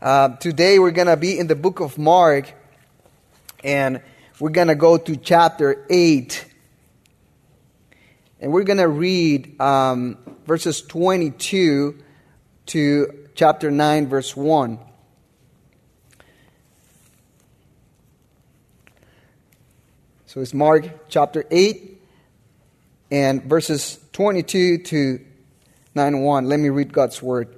Uh, today we're going to be in the book of Mark, and we're going to go to chapter 8. And we're going to read um, verses 22 to chapter 9, verse 1. So it's Mark chapter 8 and verses 22 to 9 1. Let me read God's word.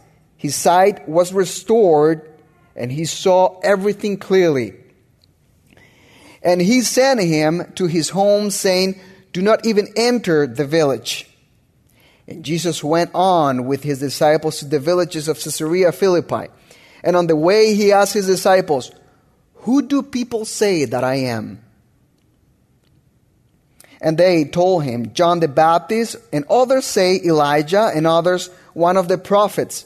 his sight was restored, and he saw everything clearly. And he sent him to his home, saying, Do not even enter the village. And Jesus went on with his disciples to the villages of Caesarea Philippi. And on the way, he asked his disciples, Who do people say that I am? And they told him, John the Baptist, and others say Elijah, and others one of the prophets.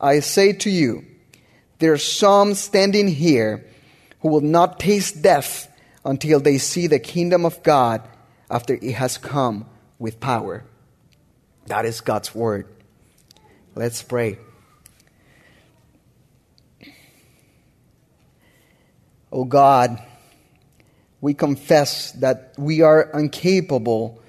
I say to you, there are some standing here who will not taste death until they see the kingdom of God after it has come with power. That is God's word. Let's pray. Oh God, we confess that we are incapable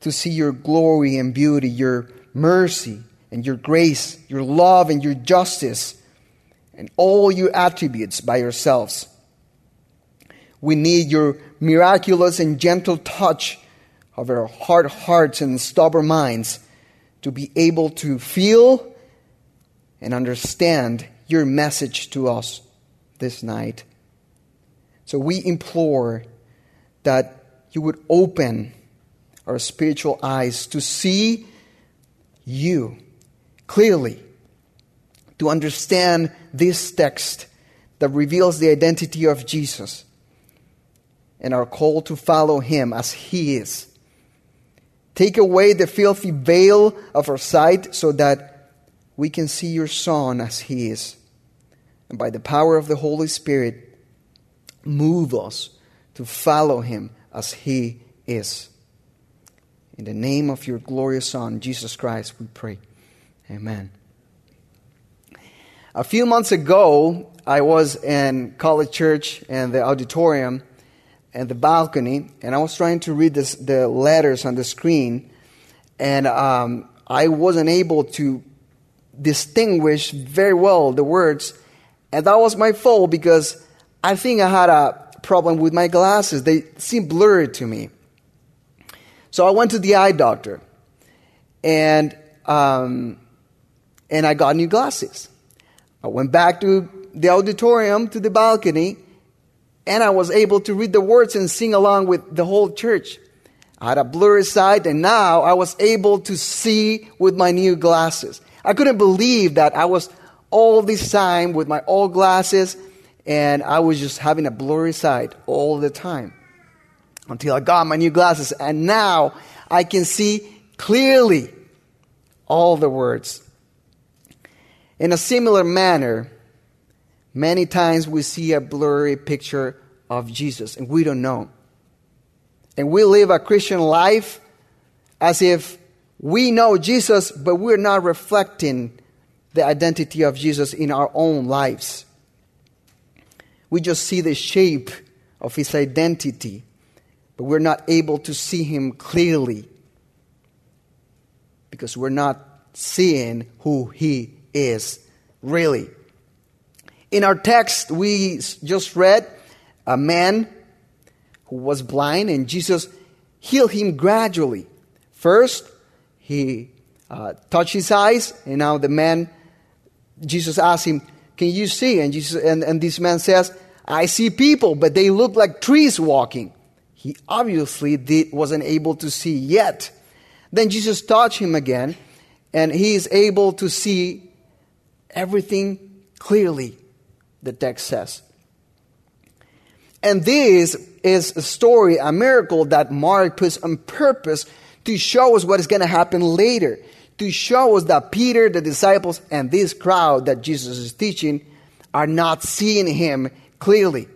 to see your glory and beauty, your mercy, and your grace, your love, and your justice, and all your attributes by yourselves. We need your miraculous and gentle touch of our hard hearts and stubborn minds to be able to feel and understand your message to us this night. So we implore that you would open our spiritual eyes to see you clearly to understand this text that reveals the identity of Jesus and our call to follow him as he is. Take away the filthy veil of our sight so that we can see your Son as he is. And by the power of the Holy Spirit, move us to follow him as he is. In the name of your glorious Son, Jesus Christ, we pray. Amen. A few months ago, I was in college church and the auditorium and the balcony, and I was trying to read this, the letters on the screen, and um, I wasn't able to distinguish very well the words, and that was my fault because I think I had a problem with my glasses. They seemed blurry to me. So I went to the eye doctor, and um, and I got new glasses. I went back to the auditorium to the balcony, and I was able to read the words and sing along with the whole church. I had a blurry sight, and now I was able to see with my new glasses. I couldn't believe that I was all this time with my old glasses, and I was just having a blurry sight all the time until I got my new glasses, and now I can see clearly all the words. In a similar manner, many times we see a blurry picture of Jesus and we don't know. And we live a Christian life as if we know Jesus, but we're not reflecting the identity of Jesus in our own lives. We just see the shape of his identity, but we're not able to see him clearly because we're not seeing who he is really. In our text, we just read a man who was blind, and Jesus healed him gradually. First, he uh, touched his eyes, and now the man, Jesus asked him, Can you see? And, Jesus, and, and this man says, I see people, but they look like trees walking. He obviously did, wasn't able to see yet. Then Jesus touched him again, and he is able to see everything clearly, the text says. And this is a story, a miracle that Mark puts on purpose to show us what is going to happen later, to show us that Peter, the disciples, and this crowd that Jesus is teaching are not seeing him clearly.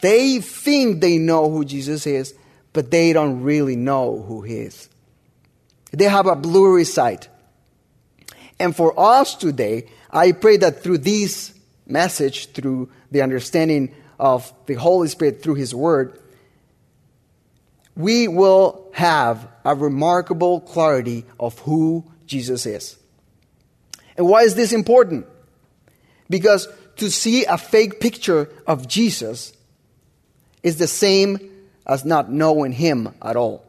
They think they know who Jesus is, but they don't really know who he is. They have a blurry sight. And for us today, I pray that through this message, through the understanding of the Holy Spirit through His Word, we will have a remarkable clarity of who Jesus is. And why is this important? Because to see a fake picture of Jesus is the same as not knowing Him at all.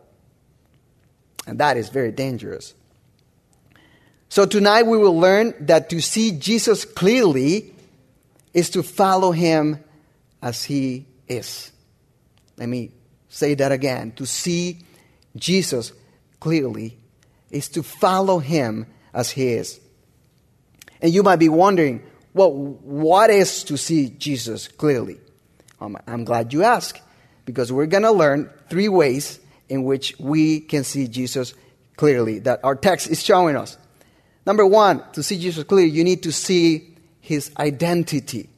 And that is very dangerous. So tonight we will learn that to see Jesus clearly is to follow him as he is. Let me say that again. To see Jesus clearly is to follow him as he is. And you might be wondering, well, what is to see Jesus clearly? Um, I'm glad you asked, because we're going to learn three ways in which we can see Jesus clearly that our text is showing us. Number one, to see Jesus clearly, you need to see his identity.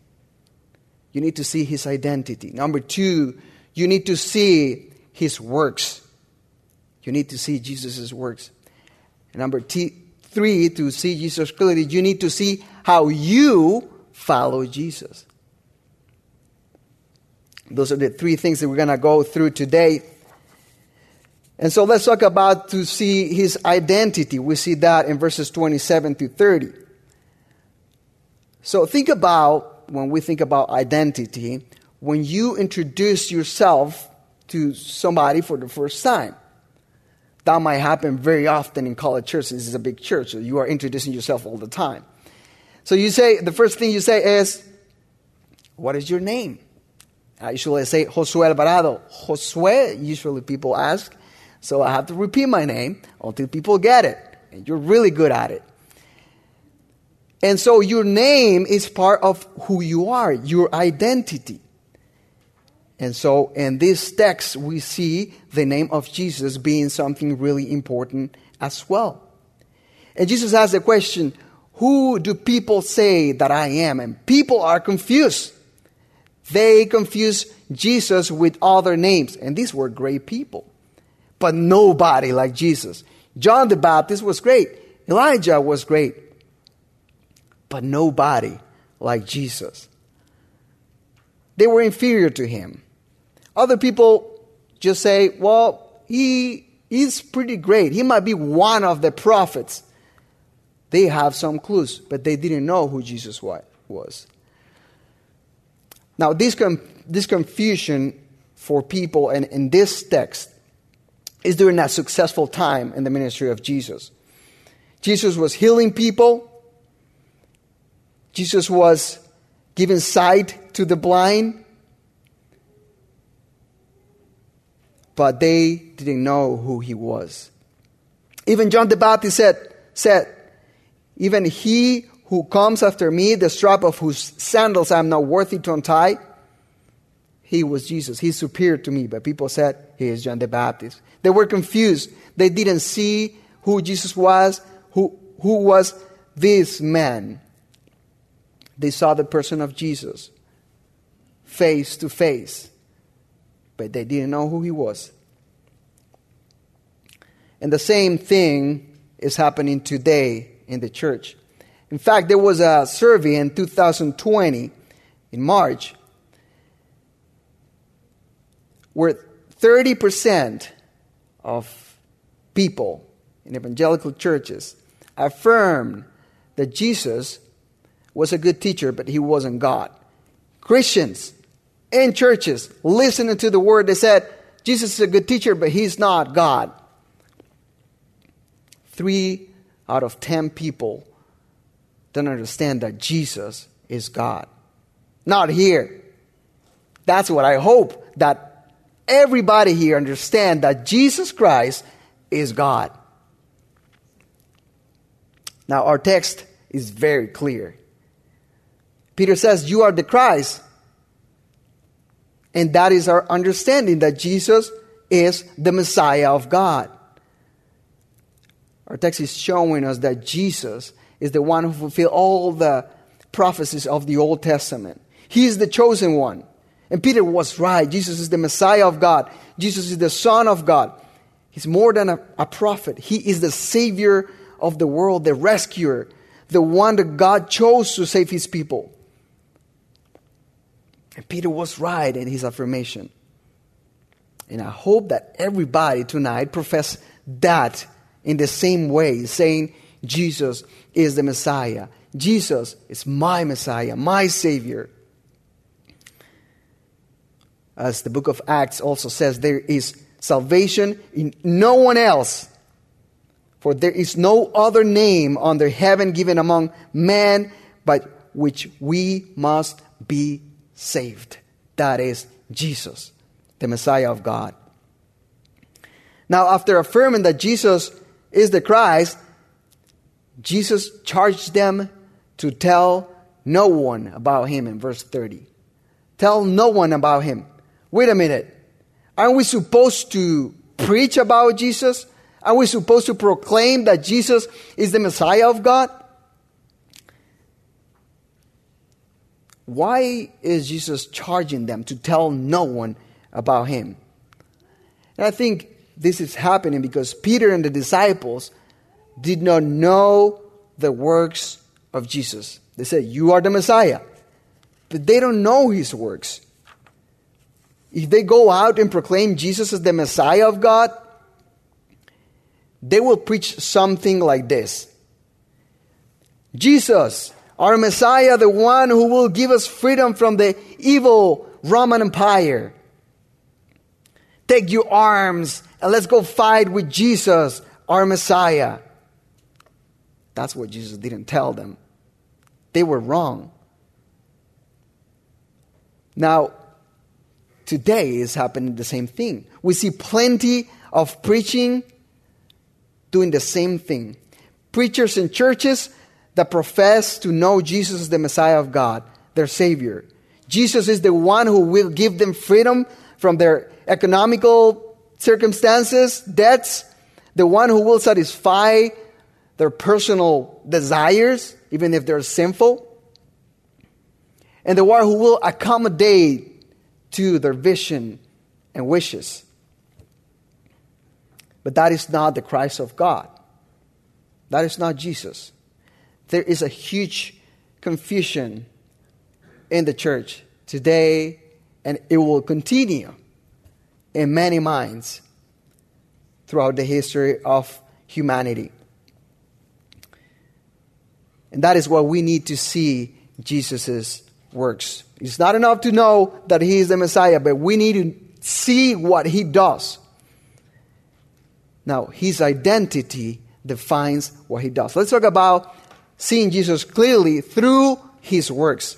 You need to see his identity. Number two, you need to see his works. You need to see Jesus' works. Number t- three, to see Jesus clearly, you need to see how you follow Jesus. Those are the three things that we're going to go through today. And so let's talk about to see his identity. We see that in verses 27 to 30. So think about, when we think about identity, when you introduce yourself to somebody for the first time. That might happen very often in college churches. This is a big church, so you are introducing yourself all the time. So you say, the first thing you say is, What is your name? I usually say Josue Alvarado. Josue, usually people ask, so I have to repeat my name until people get it. And you're really good at it. And so your name is part of who you are, your identity. And so in this text, we see the name of Jesus being something really important as well. And Jesus asks the question, Who do people say that I am? And people are confused. They confuse Jesus with other names. And these were great people but nobody like Jesus. John the Baptist was great, Elijah was great, but nobody like Jesus. They were inferior to him. Other people just say, well, he is pretty great. He might be one of the prophets. They have some clues, but they didn't know who Jesus was. Now, this, com- this confusion for people and in this text is during that successful time in the ministry of Jesus. Jesus was healing people. Jesus was giving sight to the blind. But they didn't know who he was. Even John the Baptist said, said Even he who comes after me, the strap of whose sandals I am not worthy to untie, he was Jesus. He's superior to me. But people said, He is John the Baptist. They were confused. They didn't see who Jesus was, who, who was this man. They saw the person of Jesus face to face, but they didn't know who he was. And the same thing is happening today in the church. In fact, there was a survey in 2020, in March, where 30% of people in evangelical churches affirmed that Jesus was a good teacher, but he wasn't God. Christians in churches listening to the word, they said, Jesus is a good teacher, but he's not God. Three out of ten people don't understand that Jesus is God. Not here. That's what I hope that everybody here understand that Jesus Christ is God. Now our text is very clear. Peter says, "You are the Christ." And that is our understanding that Jesus is the Messiah of God. Our text is showing us that Jesus is the one who fulfilled all the prophecies of the Old Testament. He is the chosen one. And Peter was right. Jesus is the Messiah of God. Jesus is the Son of God. He's more than a, a prophet. He is the Savior of the world, the rescuer, the one that God chose to save his people. And Peter was right in his affirmation. And I hope that everybody tonight profess that in the same way, saying, Jesus is the Messiah. Jesus is my Messiah, my Savior. As the book of Acts also says, there is salvation in no one else. For there is no other name under heaven given among men but which we must be saved. That is Jesus, the Messiah of God. Now, after affirming that Jesus is the Christ, Jesus charged them to tell no one about him in verse 30. Tell no one about him. Wait a minute. Aren't we supposed to preach about Jesus? Are we supposed to proclaim that Jesus is the Messiah of God? Why is Jesus charging them to tell no one about him? And I think this is happening because Peter and the disciples did not know the works of Jesus. They said, You are the Messiah. But they don't know his works. If they go out and proclaim Jesus as the Messiah of God, they will preach something like this Jesus, our Messiah, the one who will give us freedom from the evil Roman Empire. Take your arms and let's go fight with Jesus, our Messiah. That's what Jesus didn't tell them. They were wrong. Now, today is happening the same thing. We see plenty of preaching doing the same thing. Preachers in churches that profess to know Jesus as the Messiah of God, their Savior. Jesus is the one who will give them freedom from their economical circumstances, debts, the one who will satisfy their personal desires, even if they're sinful, and the one who will accommodate to their vision and wishes. But that is not the Christ of God. That is not Jesus. There is a huge confusion in the church today, and it will continue in many minds throughout the history of humanity. And that is what we need to see Jesus' works. It's not enough to know that he is the Messiah, but we need to see what he does. Now, his identity defines what he does. Let's talk about seeing Jesus clearly through his works.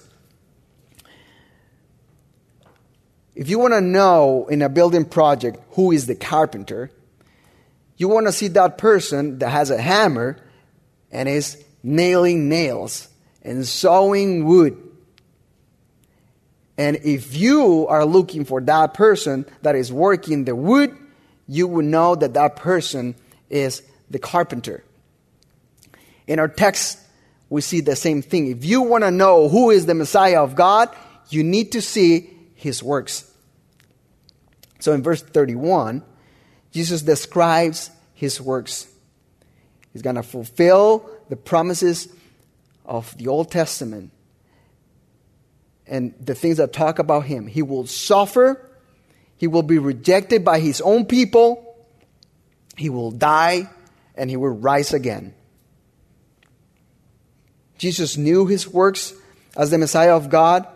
if you want to know in a building project who is the carpenter, you want to see that person that has a hammer and is nailing nails and sawing wood. And if you are looking for that person that is working the wood, you will know that that person is the carpenter. In our text, we see the same thing. If you want to know who is the Messiah of God, you need to see his works. So in verse 31, Jesus describes his works. He's going to fulfill the promises of the Old Testament and the things that talk about him. He will suffer, he will be rejected by his own people, he will die, and he will rise again. Jesus knew his works as the Messiah of God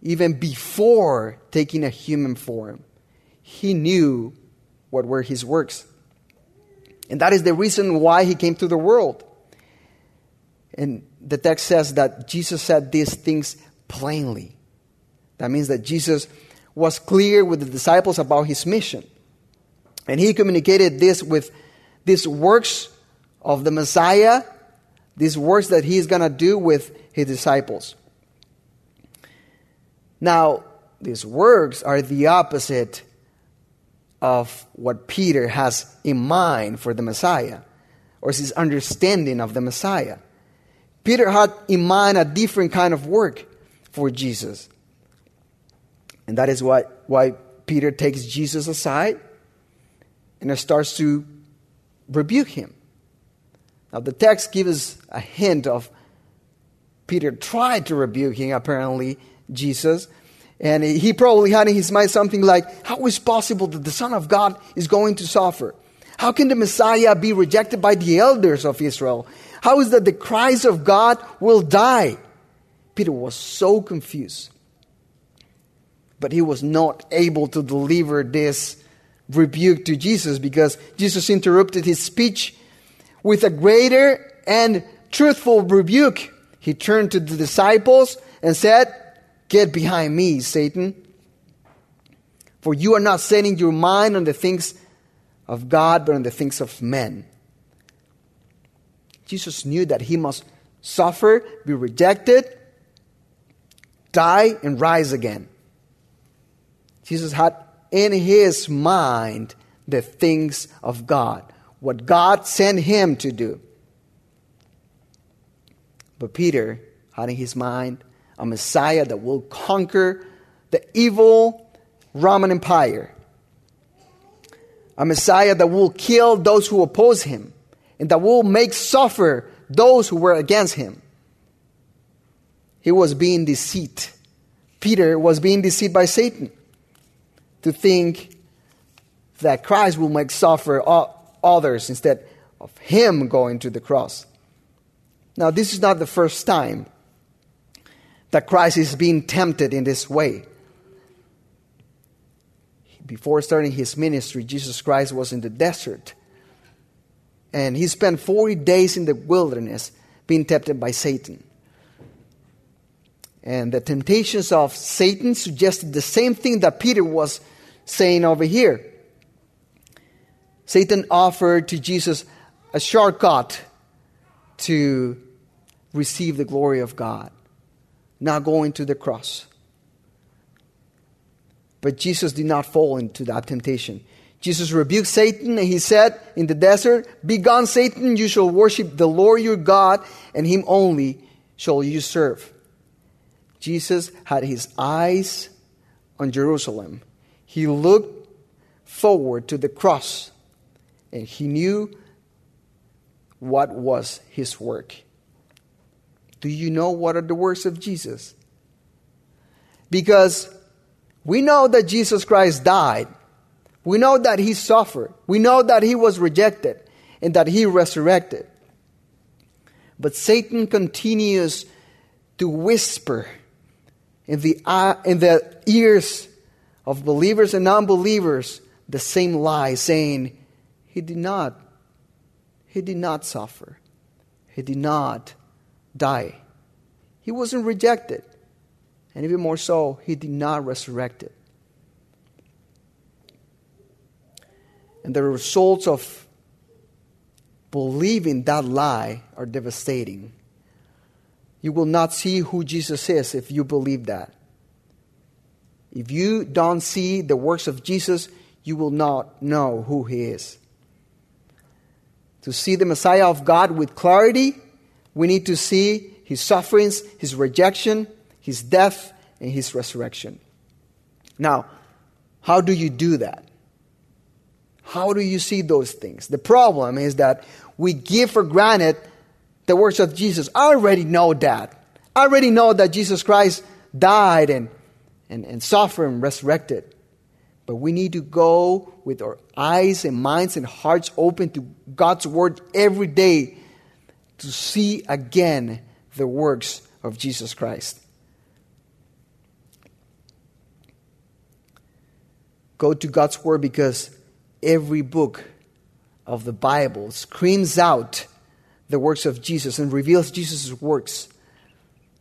even before taking a human form. He knew what were his works. And that is the reason why he came to the world. And the text says that Jesus said these things plainly. That means that Jesus was clear with the disciples about his mission. And he communicated this with these works of the Messiah, these works that he's going to do with his disciples. Now, these works are the opposite of what Peter has in mind for the Messiah, or his understanding of the Messiah. Peter had in mind a different kind of work for Jesus. And that is why, why Peter takes Jesus aside and starts to rebuke him. Now, the text gives us a hint of Peter tried to rebuke him, apparently, Jesus. And he probably had in his mind something like, How is possible that the Son of God is going to suffer? How can the Messiah be rejected by the elders of Israel? How is that the Christ of God will die? Peter was so confused. But he was not able to deliver this rebuke to Jesus because Jesus interrupted his speech with a greater and truthful rebuke. He turned to the disciples and said, Get behind me, Satan. For you are not setting your mind on the things of God, but on the things of men. Jesus knew that he must suffer, be rejected, die, and rise again. Jesus had in his mind the things of God, what God sent him to do. But Peter had in his mind a Messiah that will conquer the evil Roman Empire, a Messiah that will kill those who oppose him and that will make suffer those who were against him. He was being deceived. Peter was being deceived by Satan to think that Christ will make suffer others instead of him going to the cross. Now, this is not the first time that Christ is being tempted in this way. Before starting his ministry, Jesus Christ was in the desert and he spent 40 days in the wilderness being tempted by Satan. And the temptations of Satan suggested the same thing that Peter was saying over here. Satan offered to Jesus a shortcut to receive the glory of God, not going to the cross. But Jesus did not fall into that temptation. Jesus rebuked Satan and he said in the desert, Begone, Satan, you shall worship the Lord your God, and him only shall you serve. Jesus had his eyes on Jerusalem. He looked forward to the cross and he knew what was his work. Do you know what are the works of Jesus? Because we know that Jesus Christ died we know that he suffered. We know that he was rejected and that he resurrected. But Satan continues to whisper in the, uh, in the ears of believers and non believers the same lie, saying, He did not. He did not suffer. He did not die. He wasn't rejected. And even more so, he did not resurrect it. And the results of believing that lie are devastating. You will not see who Jesus is if you believe that. If you don't see the works of Jesus, you will not know who he is. To see the Messiah of God with clarity, we need to see his sufferings, his rejection, his death, and his resurrection. Now, how do you do that? How do you see those things? The problem is that we give for granted the works of Jesus. I already know that. I already know that Jesus Christ died and, and, and suffered and resurrected. But we need to go with our eyes and minds and hearts open to God's Word every day to see again the works of Jesus Christ. Go to God's Word because every book of the Bible screams out the works of Jesus and reveals Jesus' works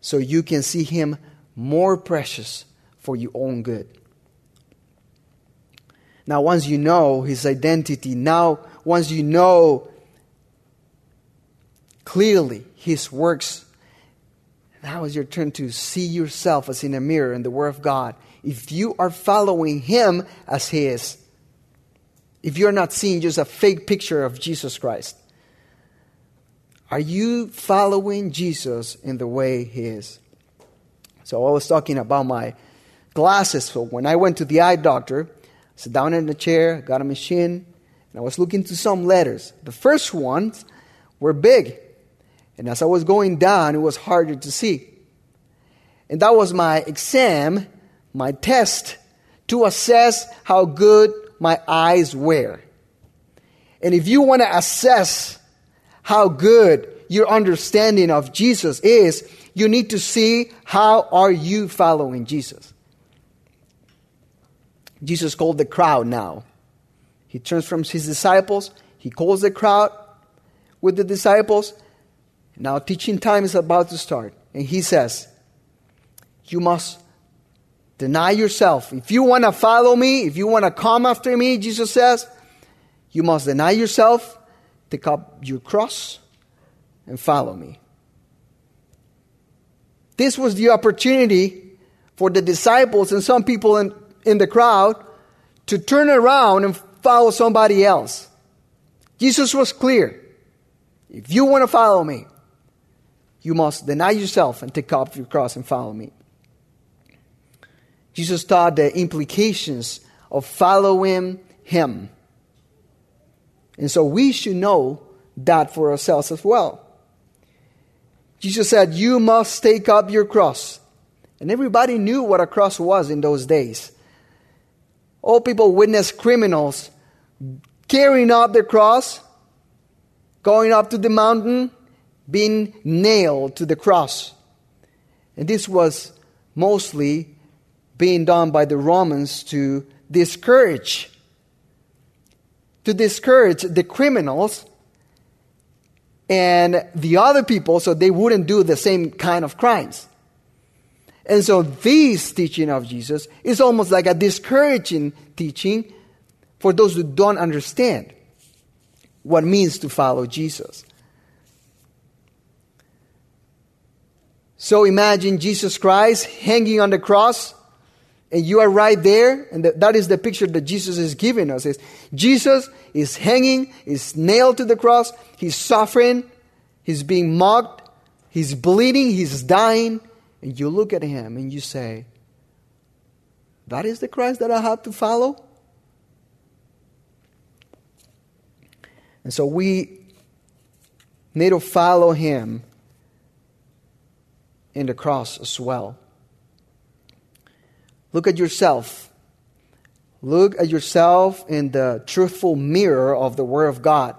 so you can see him more precious for your own good. Now, once you know his identity, now, once you know clearly his works, now is your turn to see yourself as in a mirror in the Word of God. If you are following him as he is, if you're not seeing just a fake picture of Jesus Christ, are you following Jesus in the way He is? So I was talking about my glasses. So when I went to the eye doctor, I sat down in the chair, got a machine, and I was looking to some letters. The first ones were big. And as I was going down, it was harder to see. And that was my exam, my test to assess how good my eyes were. And if you want to assess how good your understanding of Jesus is, you need to see how are you following Jesus. Jesus called the crowd now. He turns from his disciples, he calls the crowd with the disciples. Now teaching time is about to start. And he says, You must deny yourself. If you want to follow me, if you want to come after me, Jesus says, you must deny yourself, take up your cross, and follow me. This was the opportunity for the disciples and some people in, in the crowd to turn around and follow somebody else. Jesus was clear. If you want to follow me, you must deny yourself and take up your cross and follow me. Jesus taught the implications of following him. And so we should know that for ourselves as well. Jesus said, You must take up your cross. And everybody knew what a cross was in those days. All people witnessed criminals carrying up their cross, going up to the mountain, being nailed to the cross. And this was mostly being done by the Romans to discourage to discourage the criminals and the other people so they wouldn't do the same kind of crimes. And so this teaching of Jesus is almost like a discouraging teaching for those who don't understand what it means to follow Jesus. So imagine Jesus Christ hanging on the cross and you are right there, and that is the picture that Jesus is giving us. Is Jesus is hanging, is nailed to the cross, he's suffering, he's being mocked, he's bleeding, he's dying, and you look at him and you say, That is the Christ that I have to follow? And so we need to follow him in the cross as well. Look at yourself. Look at yourself in the truthful mirror of the Word of God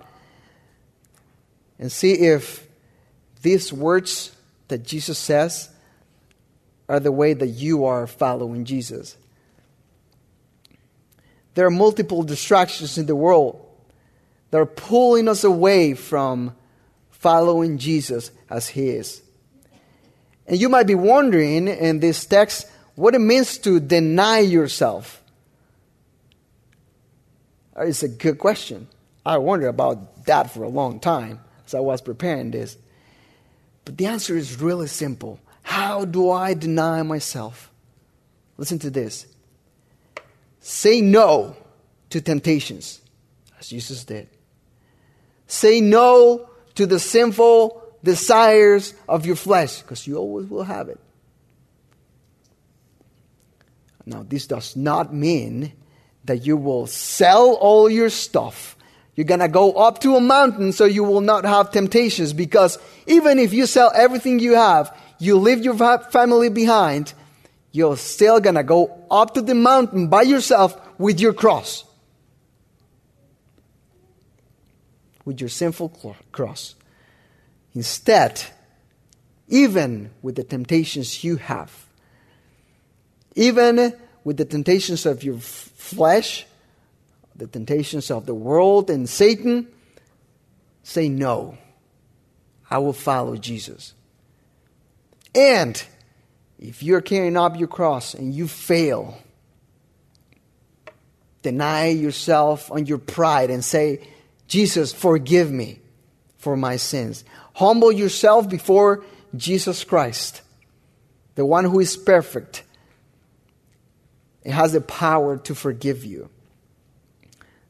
and see if these words that Jesus says are the way that you are following Jesus. There are multiple distractions in the world that are pulling us away from following Jesus as He is. And you might be wondering in this text what it means to deny yourself. It's a good question. I wondered about that for a long time as I was preparing this. But the answer is really simple. How do I deny myself? Listen to this. Say no to temptations, as Jesus did. Say no to the sinful desires of your flesh, because you always will have it. Now, this does not mean that you will sell all your stuff. You're going to go up to a mountain so you will not have temptations because even if you sell everything you have, you leave your family behind, you're still going to go up to the mountain by yourself with your cross. With your sinful cross. Instead, even with the temptations you have, even with the temptations of your flesh, the temptations of the world and Satan, say no. I will follow Jesus. And if you're carrying up your cross and you fail, deny yourself on your pride and say, Jesus, forgive me for my sins. Humble yourself before Jesus Christ, the one who is perfect and has the power to forgive you.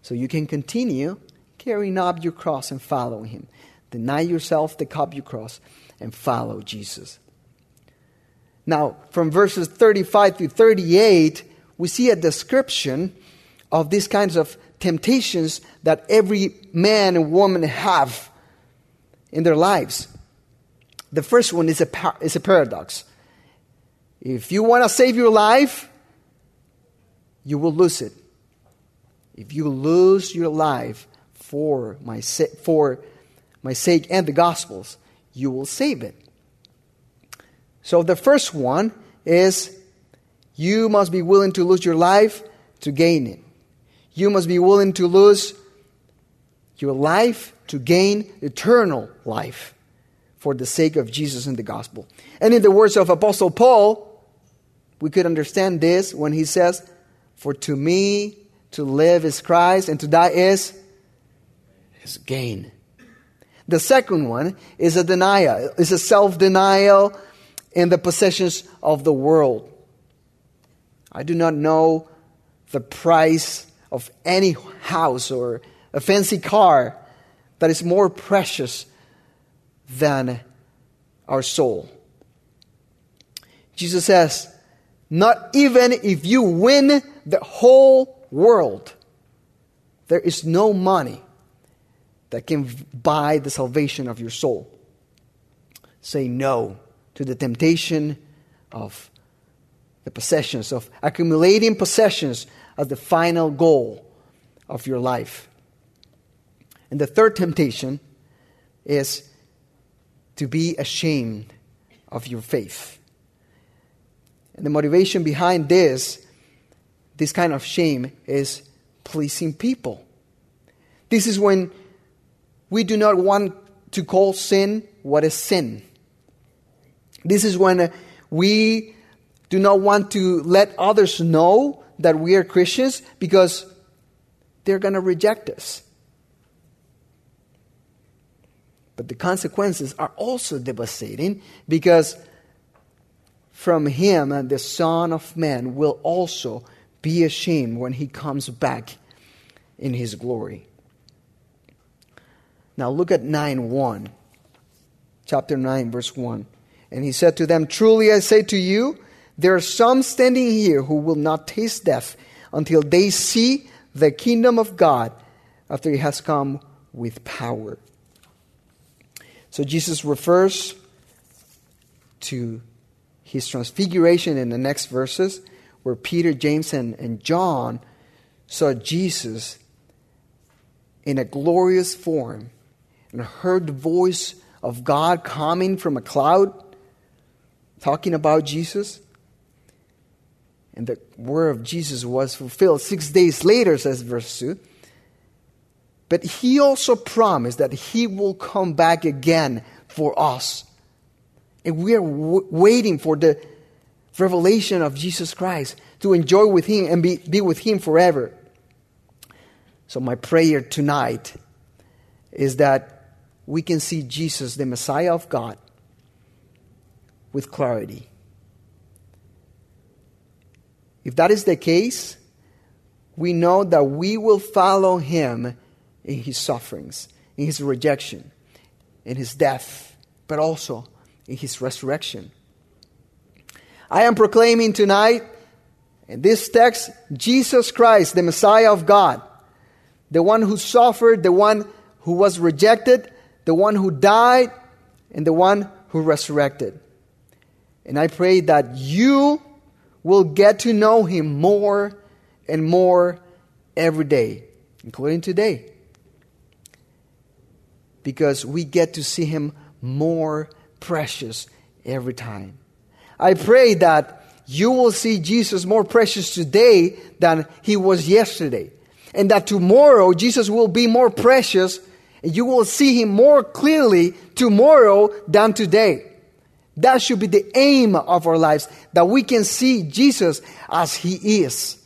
So you can continue carrying up your cross and following him. Deny yourself, take up your cross, and follow Jesus. Now, from verses 35 to 38, we see a description of these kinds of temptations that every man and woman have in their lives. The first one is a, par- is a paradox. If you want to save your life, you will lose it. If you lose your life for my, for my sake and the Gospels, you will save it. So the first one is you must be willing to lose your life to gain it. You must be willing to lose your life to gain eternal life for the sake of Jesus and the gospel. And in the words of Apostle Paul, we could understand this when he says, For to me to live is Christ and to die is, is gain. The second one is a denial, is a self denial in the possessions of the world. I do not know the price of any house or a fancy car that is more precious than our soul. Jesus says, Not even if you win the whole world, there is no money that can buy the salvation of your soul. Say no to the temptation of the possessions, of accumulating possessions as the final goal of your life. And the third temptation is to be ashamed of your faith. And the motivation behind this, this kind of shame, is pleasing people. This is when we do not want to call sin what is sin. This is when uh, we do not want to let others know that we are Christians because they're going to reject us. But the consequences are also devastating because from him uh, the Son of Man will also be ashamed when he comes back in his glory. Now look at 9 1. Chapter 9, verse 1. And he said to them, Truly I say to you, there are some standing here who will not taste death until they see the kingdom of God after it has come with power. So Jesus refers to his transfiguration in the next verses, where Peter, James, and, and John saw Jesus in a glorious form and heard the voice of God coming from a cloud talking about Jesus. And the word of Jesus was fulfilled six days later, says verse 2. But he also promised that he will come back again for us. And we are w- waiting for the revelation of Jesus Christ to enjoy with him and be, be with him forever. So, my prayer tonight is that we can see Jesus, the Messiah of God, with clarity. If that is the case, we know that we will follow him in his sufferings, in his rejection, in his death, but also in his resurrection. I am proclaiming tonight in this text Jesus Christ, the Messiah of God, the one who suffered, the one who was rejected, the one who died, and the one who resurrected. And I pray that you will get to know him more and more every day, including today. Because we get to see him more precious every time. I pray that you will see Jesus more precious today than he was yesterday. And that tomorrow Jesus will be more precious and you will see him more clearly tomorrow than today. That should be the aim of our lives, that we can see Jesus as he is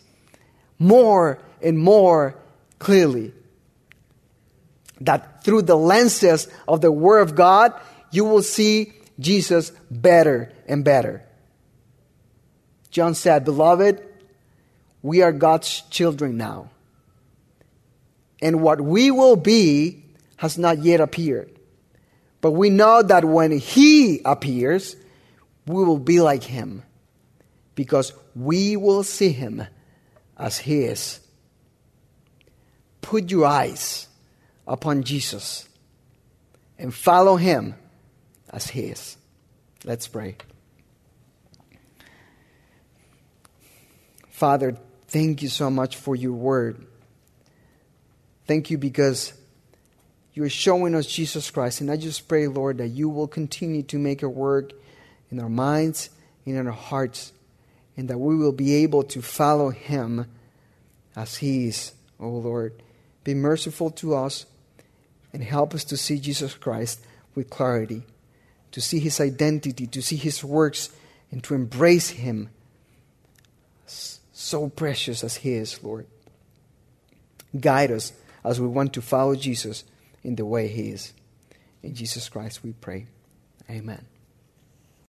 more and more clearly. That through the lenses of the Word of God, you will see Jesus better and better. John said, Beloved, we are God's children now. And what we will be has not yet appeared. But we know that when He appears, we will be like Him because we will see Him as He is. Put your eyes upon Jesus and follow Him as He is. Let's pray. Father, thank you so much for your word. Thank you because you are showing us Jesus Christ. And I just pray, Lord, that you will continue to make a work in our minds and in our hearts, and that we will be able to follow him as he is, oh Lord. Be merciful to us and help us to see Jesus Christ with clarity, to see his identity, to see his works, and to embrace him so precious as he is, Lord. Guide us as we want to follow Jesus in the way He is. In Jesus Christ we pray. Amen.